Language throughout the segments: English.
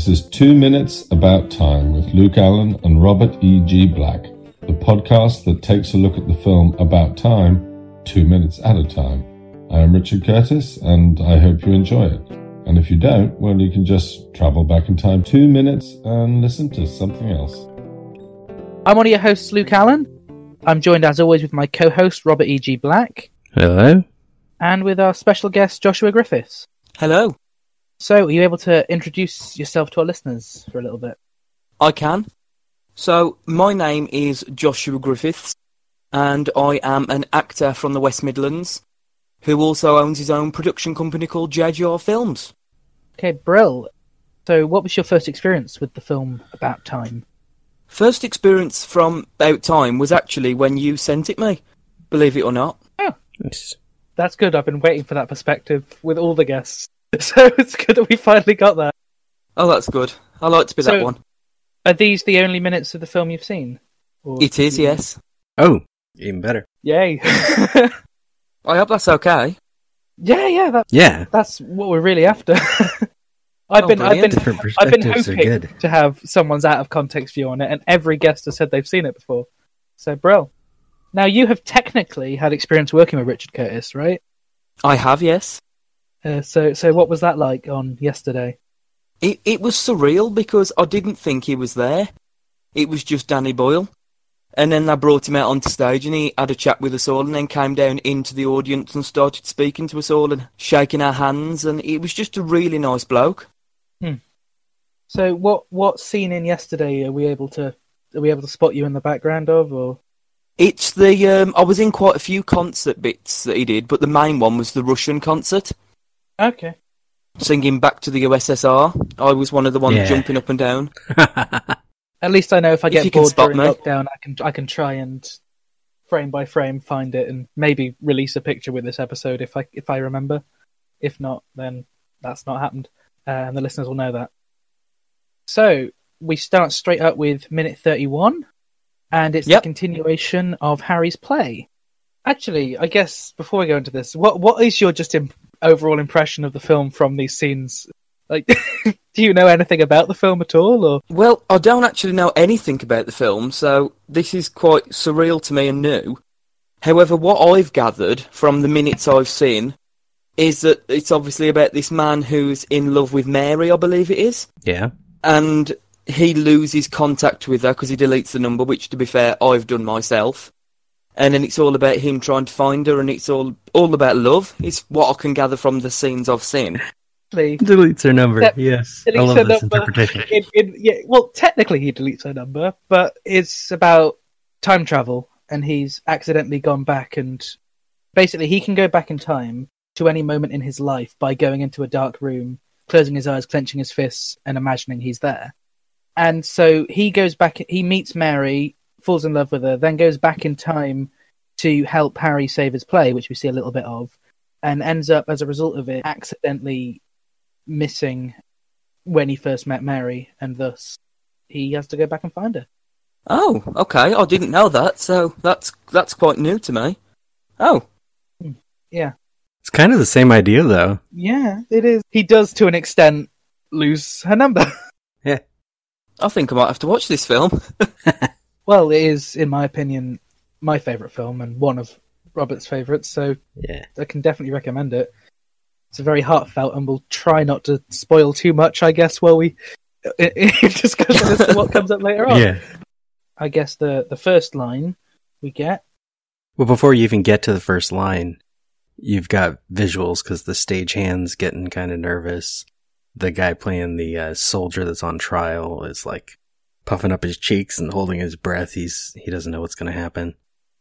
This is Two Minutes About Time with Luke Allen and Robert E.G. Black, the podcast that takes a look at the film About Time, two minutes at a time. I am Richard Curtis, and I hope you enjoy it. And if you don't, well, you can just travel back in time two minutes and listen to something else. I'm one of your hosts, Luke Allen. I'm joined, as always, with my co-host Robert E.G. Black, Hello. and with our special guest Joshua Griffiths. Hello, So, are you able to introduce yourself to our listeners for a little bit? I can. So, my name is Joshua Griffiths, and I am an actor from the West Midlands who also owns his own production company called JJR Films. Okay, Brill. So, what was your first experience with the film About Time? First experience from About Time was actually when you sent it me, believe it or not. Oh. It's- That's good. I've been waiting for that perspective with all the guests, so it's good that we finally got that. Oh, that's good. I like to be So- that one. Are these the only minutes of the film you've seen? Or- It is, yes. Oh, even better. Yay! I hope that's okay. yeah, yeah. That, Yeah. that's what we're really after. I've Oh, been, I've brilliant. been, Different I've been perspectives are hoping good. to have someone's out of context view on it, and every guest has said they've seen it before. So, bro. Now you have technically had experience working with Richard Curtis, right? I have, yes. Uh, so, so what was that like on yesterday? It it was surreal because I didn't think he was there. It was just Danny Boyle. And then they brought him out onto stage and he had a chat with us all and then came down into the audience and started speaking to us all and shaking our hands and it was just a really nice bloke. Hmm. So, what what scene in yesterday are we able to are we able to spot you in the background of, or It's the um, I was in quite a few concert bits that he did, but the main one was the Russian concert, okay? singing back to the USSR. I was one of the ones Yeah. jumping up and down. At least I know if I get you can bored spot during me. lockdown, I can I can try and frame by frame find it and maybe release a picture with this episode if I if I remember. If not, then that's not happened, uh, and the listeners will know that. So we start straight up with minute thirty-one, and it's Yep. the continuation of Harry's play. Actually, I guess before we go into this, what what is your just im- overall impression of the film from these scenes? Like, do you know anything about the film at all, or Well, I don't actually know anything about the film, so this is quite surreal to me and new. However, what I've gathered from the minutes I've seen is that it's obviously about this man who's in love with Mary, I believe it is, yeah. and he loses contact with her because he deletes the number, which, to be fair, I've done myself. And then it's all about him trying to find her, and it's all all about love. It's what I can gather from the scenes I've seen. Deletes her number. That- yes. I love this interpretation. in, in, yeah, well, technically he deletes her number, but it's about time travel, and he's accidentally gone back, and basically he can go back in time to any moment in his life by going into a dark room, closing his eyes, clenching his fists, and imagining he's there. And so he goes back. He meets Mary, falls in love with her, then goes back in time to help Harry save his play, which we see a little bit of, and ends up as a result of it accidentally missing when he first met Mary, and thus he has to go back and find her. Oh, okay. I didn't know that, so that's that's quite new to me. Oh, hmm. Yeah, It's kind of the same idea, though. yeah, it is. He does to an extent lose her number. Yeah. I think I might have to watch this film. well, it is, in my opinion, my favourite film and one of Robert's favourites, so Yeah. I can definitely recommend it. It's a very heartfelt, and we'll try not to spoil too much, I guess, while we discuss as to what comes up later on. Yeah. I guess the the first line we get Well, before you even get to the first line, you've got visuals because the stagehand's getting kind of nervous. The guy playing the uh, soldier that's on trial is like puffing up his cheeks and holding his breath. He's he doesn't know what's going to happen,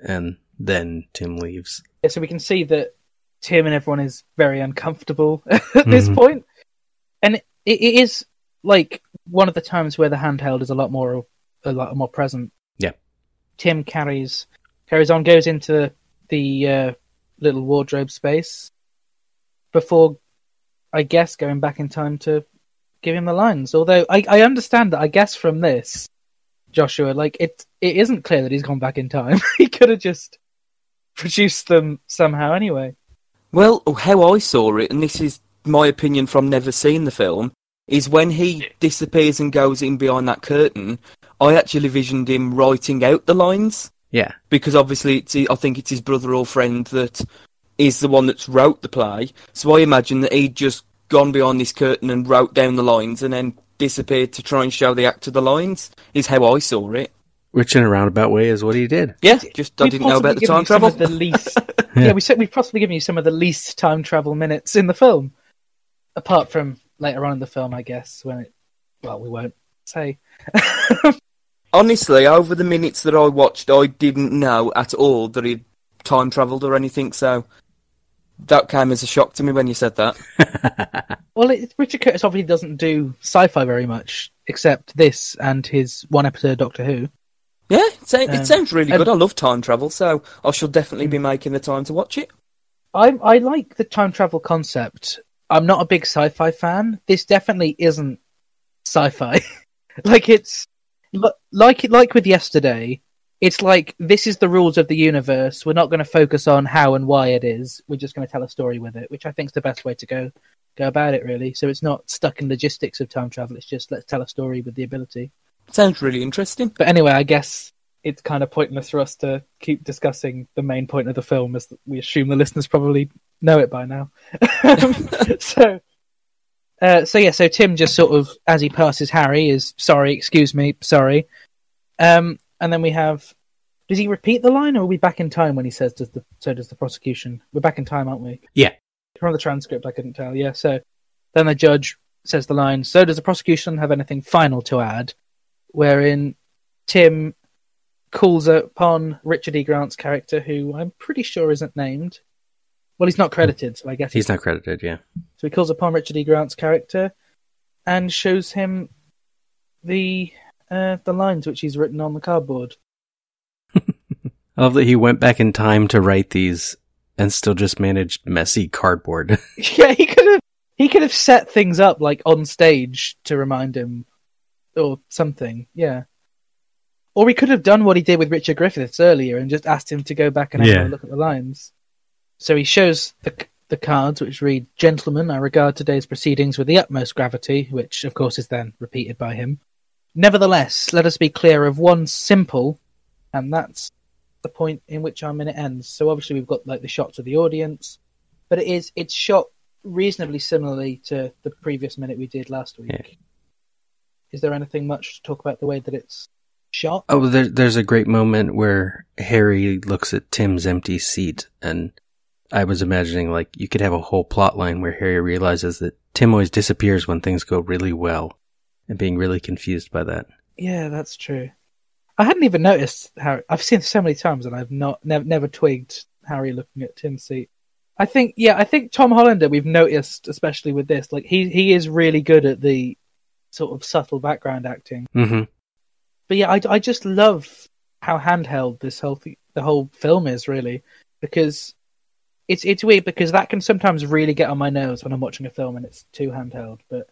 and then Tim leaves. Yeah, so we can see that Tim and everyone is very uncomfortable at this Mhm. point. and it, it is like one of the times where the handheld is a lot more a lot more present. Yeah. Tim carries carries on, goes into the uh, little wardrobe space before, I guess, going back in time to give him the lines. Although I, I understand that, I guess from this, Joshua, like it it isn't clear that he's gone back in time. he could have just produced them somehow anyway. Well, how I saw it, and this is my opinion from never seeing the film, is when he disappears and goes in behind that curtain. I actually visioned him writing out the lines Yeah. because obviously it's I think it's his brother or friend that is the one that's wrote the play. So I imagine that he'd just gone behind this curtain and wrote down the lines and then disappeared to try and show the actor the lines. Is how I saw it. Which in a roundabout way is what he did. Yeah, just I We've didn't know about the time travel. The least, yeah. we said we've possibly given you some of the least time travel minutes in the film, apart from later on in the film, I guess, when it. Well, we won't say. Honestly, over the minutes that I watched, I didn't know at all that he'd time travelled or anything, so that came as a shock to me when you said that. Well, it, Richard Curtis obviously doesn't do sci-fi very much, except this and his one episode of Doctor Who. Yeah, it, Um, it sounds really good. I love time travel, so I shall definitely be making the time to watch it. I I like the time travel concept. I'm not a big sci-fi fan. This definitely isn't sci-fi. like it's li- like like with yesterday. It's like this is the rules of the universe. We're not going to focus on how and why it is. We're just going to tell a story with it, which I think is the best way to go go about it. Really, so it's not stuck in logistics of time travel. It's just let's tell a story with the ability. Sounds really interesting. But anyway, I guess it's kind of pointless for us to keep discussing the main point of the film, as we assume the listeners probably know it by now. so, uh, so yeah, so Tim just sort of, as he passes Harry, is sorry, excuse me, sorry. Um, and then we have, does he repeat the line, or are we back in time when he says, "Does the so does the prosecution"? We're back in time, aren't we? Yeah. From the transcript, I couldn't tell. Yeah. So then the judge says the line, "So does the prosecution have anything final to add?" Wherein Tim calls upon Richard E. Grant's character, who I'm pretty sure isn't named. Well, he's not credited, so I guess He's not credited, yeah. so he calls upon Richard E. Grant's character and shows him the uh, the lines which he's written on the cardboard. I love that he went back in time to write these and still just managed messy cardboard. yeah, he could have he could have set things up like on stage to remind him or something. Yeah. Or he could have done what he did with Richard Griffiths earlier and just asked him to go back and have Yeah. a look at the lines. So he shows the the cards which read, "Gentlemen, I regard today's proceedings with the utmost gravity," which of course is then repeated by him. Nevertheless, let us be clear of one simple, and that's the point in which our minute ends. So obviously we've got like the shots of the audience, but it is it's shot reasonably similarly to the previous minute we did last week. Yeah. Is there anything much to talk about the way that it's shot? oh, there, there's a great moment where Harry looks at Tim's empty seat, and I was imagining like you could have a whole plot line where Harry realizes that Tim always disappears when things go really well, and being really confused by that. Yeah, that's true. I hadn't even noticed Harry. I've seen so many times, and I've not never never twigged Harry looking at Tim's seat. I think, yeah, I think Tom Hollander. We've noticed, especially with this, like he he is really good at the sort of subtle background acting. Mm-hmm. But yeah, I, I just love how handheld this whole th- the whole film is really because it's it's weird because that can sometimes really get on my nerves when I'm watching a film and it's too handheld, but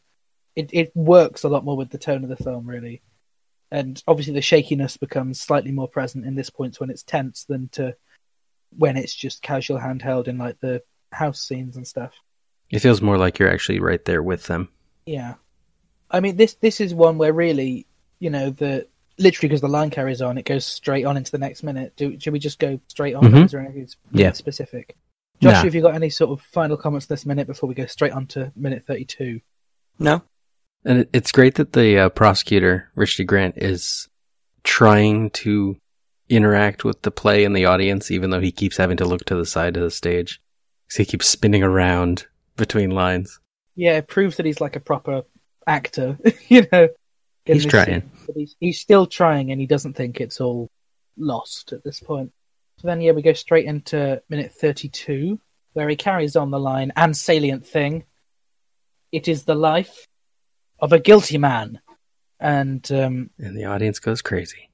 it it works a lot more with the tone of the film really, and obviously the shakiness becomes slightly more present in this point when it's tense than to when it's just casual handheld in like the house scenes and stuff. It feels more like you're actually right there with them. Yeah, I mean this this is one where really you know the literally because the line carries on, it goes straight on into the next minute. Do should we just go straight on? Mhm. Is there anything Yeah. specific? Josh, Nah. have you got any sort of final comments this minute before we go straight on to minute thirty-two? No? And it's great that the uh, prosecutor, Richie Grant, is trying to interact with the play and the audience, even though he keeps having to look to the side of the stage. So he keeps spinning around between lines. Yeah, it proves that he's like a proper actor, you know. He's trying. But he's he's still trying, and he doesn't think it's all lost at this point. So then, yeah, we go straight into minute thirty-two, where he carries on the line and salient thing. It is the life of a guilty man, and um, And the audience goes crazy.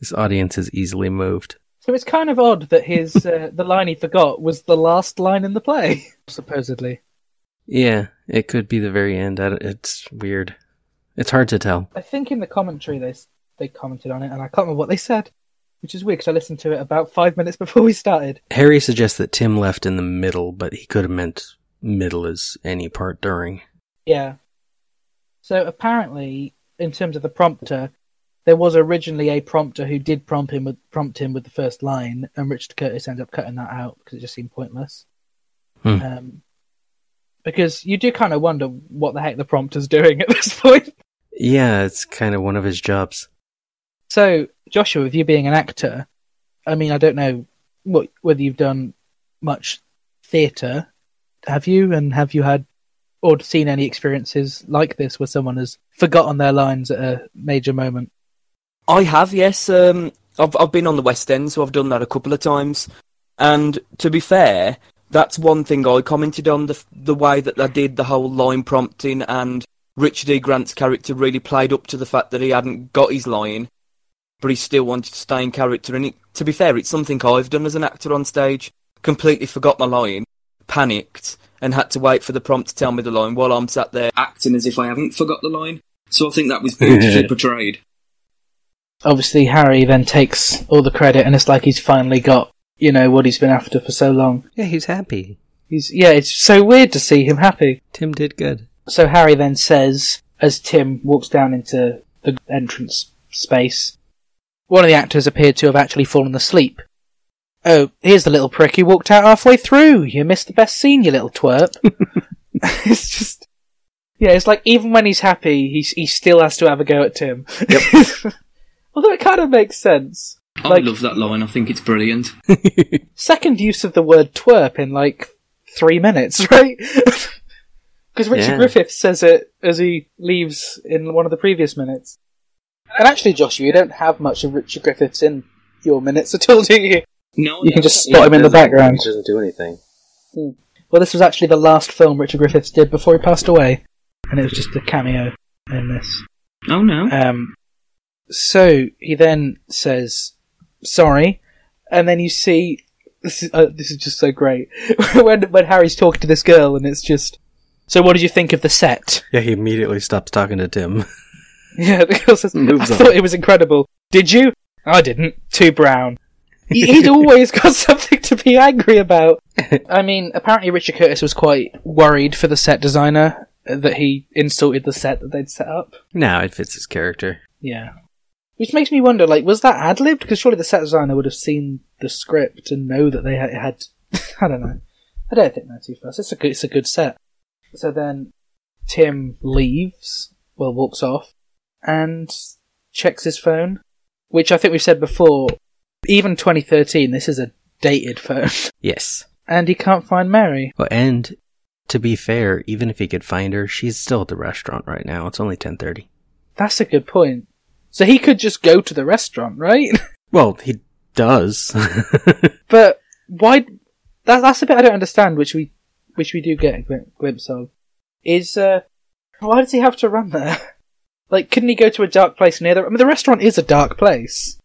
This audience is easily moved. so it's kind of odd that his uh, the line he forgot was the last line in the play, supposedly. Yeah, it could be the very end. It's weird. It's hard to tell. I think in the commentary they they commented on it, and I can't remember what they said, which is weird because I listened to it about five minutes before we started. Harry suggests that Tim left in the middle, but he could have meant middle as any part during. Yeah. So apparently, in terms of the prompter, there was originally a prompter who did prompt him with prompt him with the first line, and Richard Curtis ended up cutting that out because it just seemed pointless. Hmm. Um, because you do kind of wonder what the heck the prompter's doing at this point. Yeah, it's kind of one of his jobs. So, Joshua, with you being an actor, I mean, I don't know what whether you've done much theatre. Have you? And have you had or seen any experiences like this where someone has forgotten their lines at a major moment? I have, yes. Um, I've I've been on the West End, so I've done that a couple of times. And to be fair, that's one thing I commented on the the way that they did the whole line prompting, and Richard E. Grant's character really played up to the fact that he hadn't got his line, but he still wanted to stay in character. And it, to be fair, it's something I've done as an actor on stage. Completely forgot my line, panicked, and had to wait for the prompt to tell me the line while I'm sat there acting as if I haven't forgot the line. So I think that was beautifully portrayed. Obviously, Harry then takes all the credit, and it's like he's finally got you know what he's been after for so long. Yeah, he's happy. He's yeah, it's so weird to see him happy. Tim did good. So Harry then says, as Tim walks down into the entrance space, one of the actors appeared to have actually fallen asleep. Oh, here's the little prick who walked out halfway through. You missed the best scene, you little twerp. it's just, yeah, it's like even when he's happy, he he still has to have a go at Tim. Yep. Although it kind of makes sense. I Like- love that line. I think it's brilliant. Second use of the word twerp in like three minutes, right? Because Richard Yeah. Griffiths says it as he leaves in one of the previous minutes. And actually, Joshua, you don't have much of Richard Griffiths in your minutes at all, do you? No, You can just spot him in the background. He doesn't do anything. Well, this was actually the last film Richard Griffiths did before he passed away, and it was just a cameo in this. Oh no. Um, so he then says sorry, and then you see this is uh, this is just so great when when Harry's talking to this girl, and it's just. So, what did you think of the set? Yeah, he immediately stops talking to Tim. Yeah, the girl says, Moves "I on. thought it was incredible. Did you? I didn't. Too brown." He- He'd always got something to be angry about. I mean, apparently Richard Curtis was quite worried for the set designer uh, that he insulted the set that they'd set up. now it fits his character. Yeah. Which makes me wonder, like, was that ad libbed? Because surely the set designer would have seen the script and know that they had. had I don't know. I don't think they're too fast. It's a good. It's a good set. So then, Tim leaves. Well, walks off and checks his phone, which I think we've said before. Even 2013, this is a dated phone, Yes. and he can't find Mary. Well, and to be fair, even if he could find her, she's still at the restaurant right now. It's only ten thirty. That's a good point. So he could just go to the restaurant, right? Well, he does. But why? That, that's a bit I don't understand, which we which we do get a glimpse of. Is uh, why does he have to run there? Like, couldn't he go to a dark place near the? I mean, the restaurant is a dark place.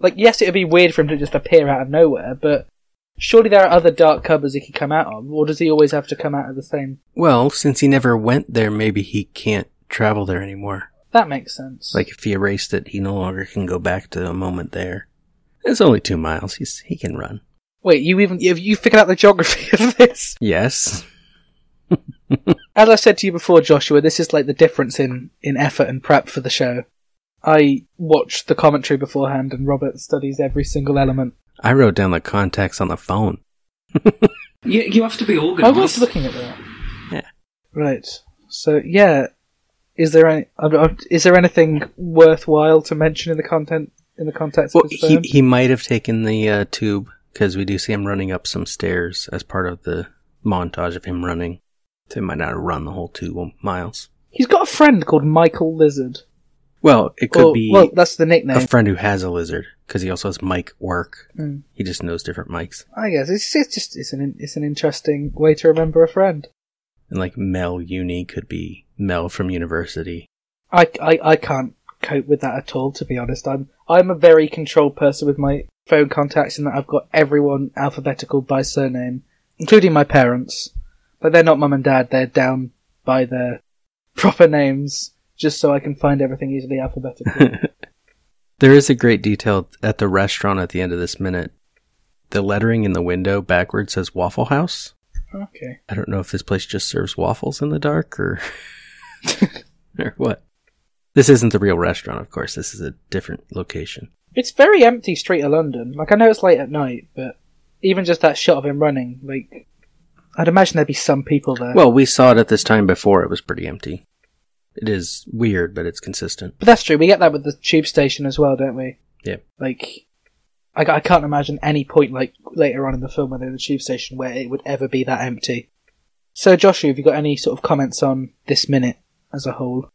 Like, yes, it would be weird for him to just appear out of nowhere, but surely there are other dark cupboards he could come out of, or does he always have to come out of the same? well, since he never went there, maybe he can't travel there anymore. That makes sense. Like if he erased it, he no longer can go back to a moment there. It's only two miles. He's he can run. wait, you even have you figured out the geography of this? Yes. As I said to you before, Joshua, this is like the difference in, in effort and prep for the show. I watched the commentary beforehand, and Robert studies every single element. I wrote down the contacts on the phone. You, you have to be organized. I was looking at that. Yeah. Right. So yeah, is there any? Is there anything worthwhile to mention in the content in the context Well, of this he film? he might have taken the uh, tube because we do see him running up some stairs as part of the montage of him running. So he might not have run the whole two miles. He's got a friend called Michael Lizard. Well, it could Or- be well, that's the nickname. a friend who has a lizard because he also has Mike work. Mm. He just knows different mics. I guess it's, it's just it's an it's an interesting way to remember a friend. And like Mel Uni could be Mel from university. I, I, I can't cope with that at all, to be honest. I'm I'm a very controlled person with my phone contacts in that I've got everyone alphabetical by surname, including my parents. But they're not mum and dad, they're down by their proper names, just so I can find everything easily alphabetically. There is a great detail at the restaurant at the end of this minute. The lettering in the window backwards says Waffle House. okay. I don't know if this place just serves waffles in the dark or or what? This isn't the real restaurant, of course. This is a different location. It's very empty street of London. Like I know it's late at night, but even just that shot of him running, like I'd imagine there'd be some people there. Well, we saw it at this time before. It was pretty empty. It is weird, but it's consistent. but that's true. We get that with the tube station as well, don't we? Yeah. Like, I, I can't imagine any point like later on in the film when they're in the tube station where it would ever be that empty. So, Joshua, have you got any sort of comments on this minute as a whole?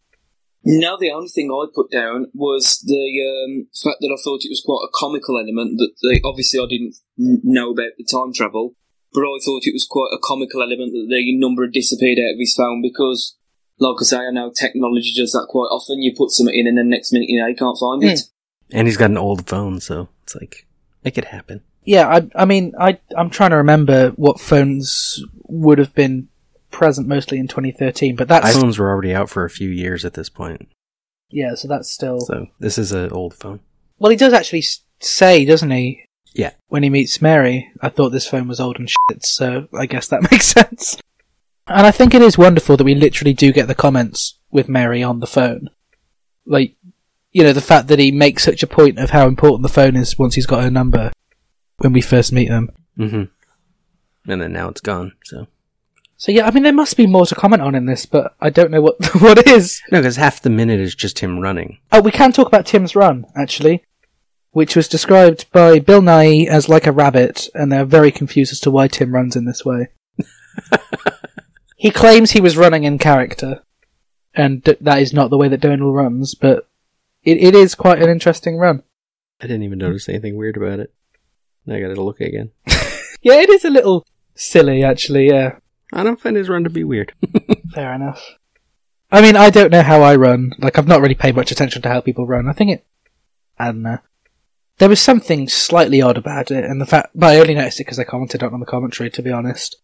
No, the only thing I put down was the um, fact that I thought it was quite a comical element. That they, obviously I didn't know about the time travel, but I thought it was quite a comical element that the number had disappeared out of his phone because, like I say, I know technology does that quite often. You put something in, and then next minute you know you can't find it. Hmm. And he's got an old phone, so it's like, make it could happen. Yeah, I, I mean, I, I'm trying to remember what phones would have been present mostly in 2013, but that's iPhones were already out for a few years at this point, yeah, so that's still. so this is an old phone. Well, he does actually say, doesn't he? Yeah. When he meets Mary, I thought this phone was old and shit, so I guess that makes sense. And I think it is wonderful that we literally do get the comments with Mary on the phone. Like, you know, the fact that he makes such a point of how important the phone is once he's got her number when we first meet them. Mm-hmm. And then now it's gone, so. So yeah, I mean, there must be more to comment on in this, but I don't know what what is. No, because half the minute is just him running. Oh, we can talk about Tim's run, actually, which was described by Bill Nighy as like a rabbit, and they're very confused as to why Tim runs in this way. he claims he was running in character, and th- that is not the way that Domhnall runs, but it, it is quite an interesting run. I didn't even notice anything weird about it. I gotta look again. Yeah, it is a little silly, actually, yeah. I don't find his run to be weird. Fair enough. I mean, I don't know how I run. Like, I've not really paid much attention to how people run. I think it. I don't know. There was something slightly odd about it, and the fact. But I only noticed it because I commented on the commentary, to be honest.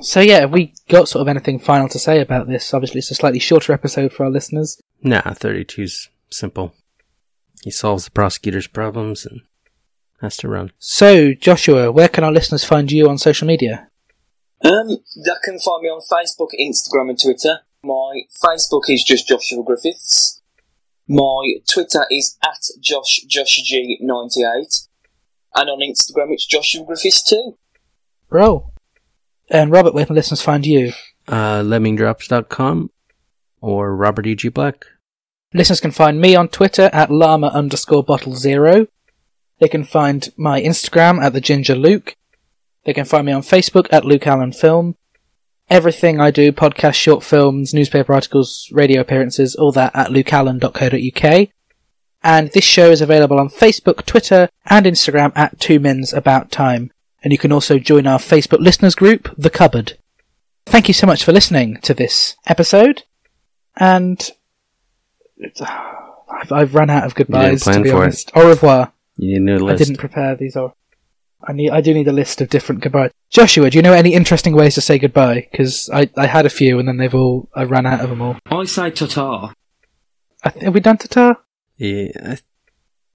So, yeah, have we got sort of anything final to say about this? Obviously, it's a slightly shorter episode for our listeners. nah, 32's simple. He solves the prosecutor's problems and has to run. So, Joshua, where can our listeners find you on social media? Um, they can find me on Facebook, Instagram, and Twitter. My Facebook is just Joshua Griffiths. My Twitter is at Josh Josh G ninety eight, and on Instagram it's Joshua Griffiths too. Bro. And Robert, where can listeners find you? Uh, lemmingdrops.com or Robert E.G. Black. Listeners can find me on Twitter at llama underscore bottle zero. They can find my Instagram at the Ginger Luke. They can find me on Facebook at Luke Allen Film. Everything I do, podcasts, short films, newspaper articles, radio appearances, all that at lukeallen.co.uk. And this show is available on Facebook, Twitter, and Instagram at Two Mins About Time. And you can also join our Facebook listeners group, The Cupboard. Thank you so much for listening to this episode. And I've, I've run out of goodbyes, to be for it. honest. Au revoir. You need a new I didn't prepare these. Or I need. I do need a list of different goodbyes. Joshua, do you know any interesting ways to say goodbye? Because I, I had a few, and then they've all. I ran out of them all. I say ta I th- have we done Tatar? Yeah, I,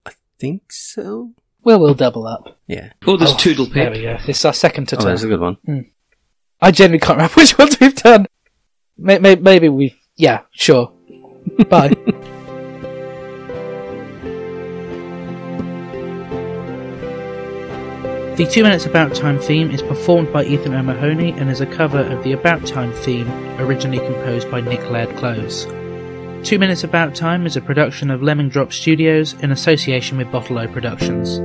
I think so. Well, we'll double up. Yeah. Oh, there's Oh, Toodle There we go. This is our second Oh, Tatar. that's a good one. Hmm. I genuinely can't remember which ones we've done. May- may- Maybe we've. Yeah, sure. Bye. The Two Minutes About Time theme is performed by Ethan O'Mahony and is a cover of the About Time theme originally composed by Nick Laird-Clowes. Two Minutes About Time is a production of Lemming Drop Studios in association with Bottle O Productions.